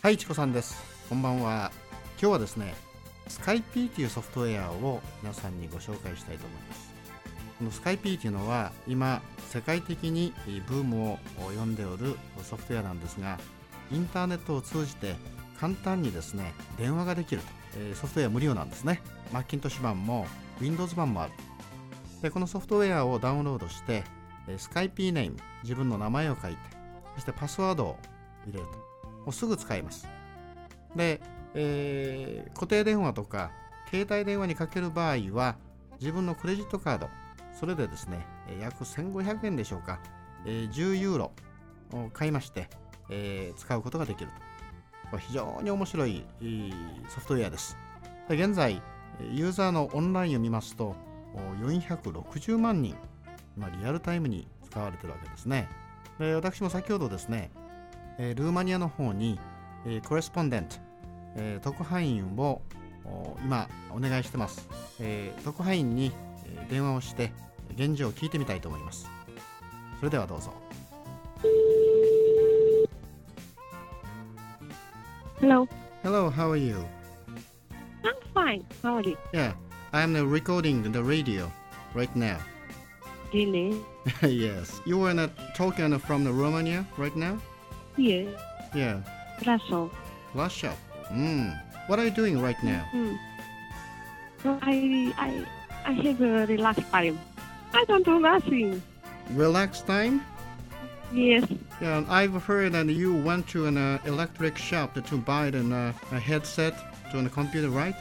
はい、チコさんです。こんばんは。今日はですね、スカイピーというソフトウェアを皆さんにご紹介したいと思います。このスカイピーというのは今世界的にブームを呼んでおるソフトウェアなんですが、インターネットを通じて簡単にですね、電話ができると。えソフトウェア無料なんですね。マッキントッシュ版も Windows 版もある。で、このソフトウェアをダウンロードして、スカイピーネーム、自分の名前を書いて、そしてパスワードを入れると。もうすぐ使えます。で、えー固定電話とか携帯電話にかける場合は自分のクレジットカードそれでですね約1500円でしょうか、えー10ユーロを買いまして、えー使うことができるとこれ非常に面白いソフトウェアですで現在ユーザーのオンラインを見ますと460万人今リアルタイムに使われてるわけですねで私も先ほどですねえールーマニアの方に、えーコレスポンデント、えー特派員をお今お願いしてます、えー特派員に、えー電話をして現状を聞いてみたいと思いますそれではどうぞ Hello. Hello, how are you? I'm fine. How are you? Yeah, I'm uh, recording the radio right now. Really? yes, you are not talking from the Romania right now? Yes. Yeah, Russell. Russia. Mm. What are you doing right now? Hmm. So I I I have a relaxed time. I don't do nothing. Relax time? Yes. Yeah, I've heard that you went to an uh, electric shop to buy an, uh, a headset to a computer, right?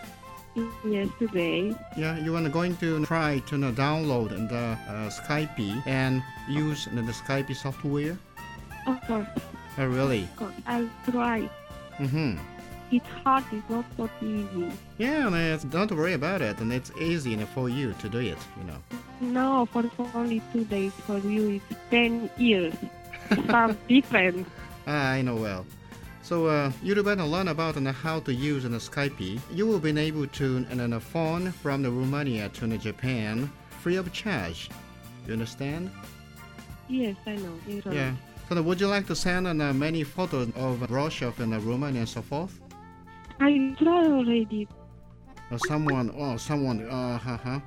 Yes. Today. Yeah, you are going to try to download the uh, Skype and use the Skype software. Of course. Oh, really? Of course. I'll try. Mm-hmm. It's hard. It's not so easy. Yeah, man, it's- don't worry about it, and it's easy for you to do it. You know. No, for only two days. For you, it's ten years. Some different. Ah, I know well. So uh, you'll better learn about uh, how to use uh, Skype. You will be able to uh, uh, phone from the Romania to Japan free of charge. You understand? Yes, I know. You don't Yeah. So would you like to send uh, many photos of Russia and uh, Romania and so forth? I tried already. Uh, someone, oh, someone, uh, huh,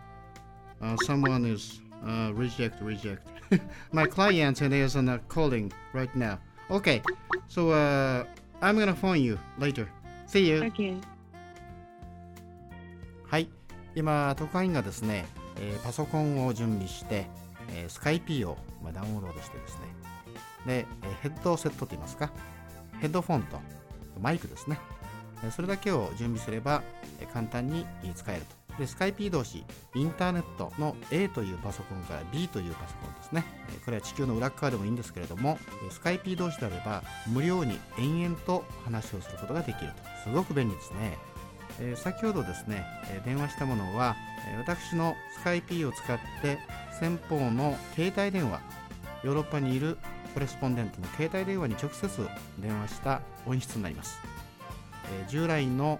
uh, someone is uh, reject, reject. My client is uh, calling right now. Okay, so uh, I'm gonna phone you later. See you. Okay. はい、今特派員がですね、えーパソコンを準備して、えー、スカイピーを、まあ、ダウンロードしてですね、で、えーヘッドセットといいますか、ヘッドフォンとマイクですね、えーそれだけを準備すれば、えー簡単にえー使えると。で、スカイピー同士、インターネットの A というパソコンから B というパソコンですね。これは地球の裏側でもいいんですけれども、えースカイピー同士であれば、無料に延々と話をすることができると。すごく便利ですね。えー先ほどですね、え電話したものは、え私のスカイピーを使って先方の携帯電話ヨーロッパにいるコレスポンデントの携帯電話に直接電話した音質になります、え従来の、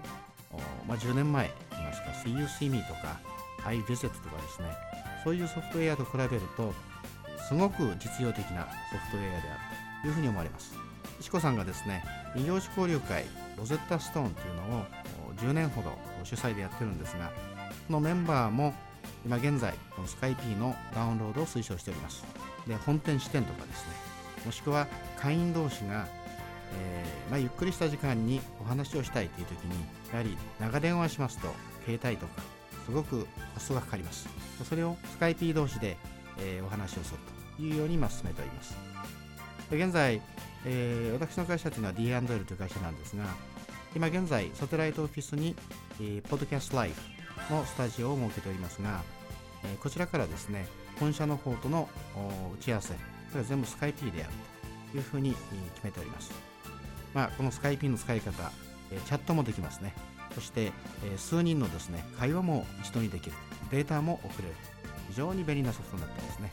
まあ、10年前といいますか CUCME とか iVisit とかですねそういうソフトウェアと比べるとすごく実用的なソフトウェアであるというふうに思われます。シコさんがですね異業種交流会ロゼッタストーンというのを10年ほど主催でやってるんですがこのメンバーも今現在このスカイピーのダウンロードを推奨しております。で本店支店とかですねもしくは会員同士が、えーまあ、ゆっくりした時間にお話をしたいという時にやはり長電話しますと携帯とかすごくコストがかかります。それをスカイピー同士で、えーお話をするというように今進めております。現在、えー私の会社というのは D&L という会社なんですが今現在サテライトオフィスに、えー、ポッドキャストライフのスタジオを設けておりますが、えこちらからですね本社の方との打ち合わせこれは全部スカイピーでやるというふうに決めております。まあこのスカイピンの使い方、えーチャットもできますね。そして、えー数人のですね会話も一度にできる。データも送れる。非常に便利なソフトになってますね。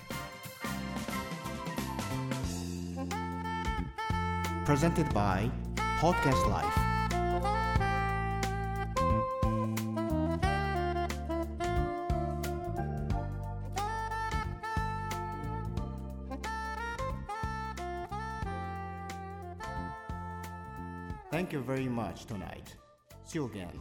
Presented by Podcast Life Thank you very much tonight. See you again.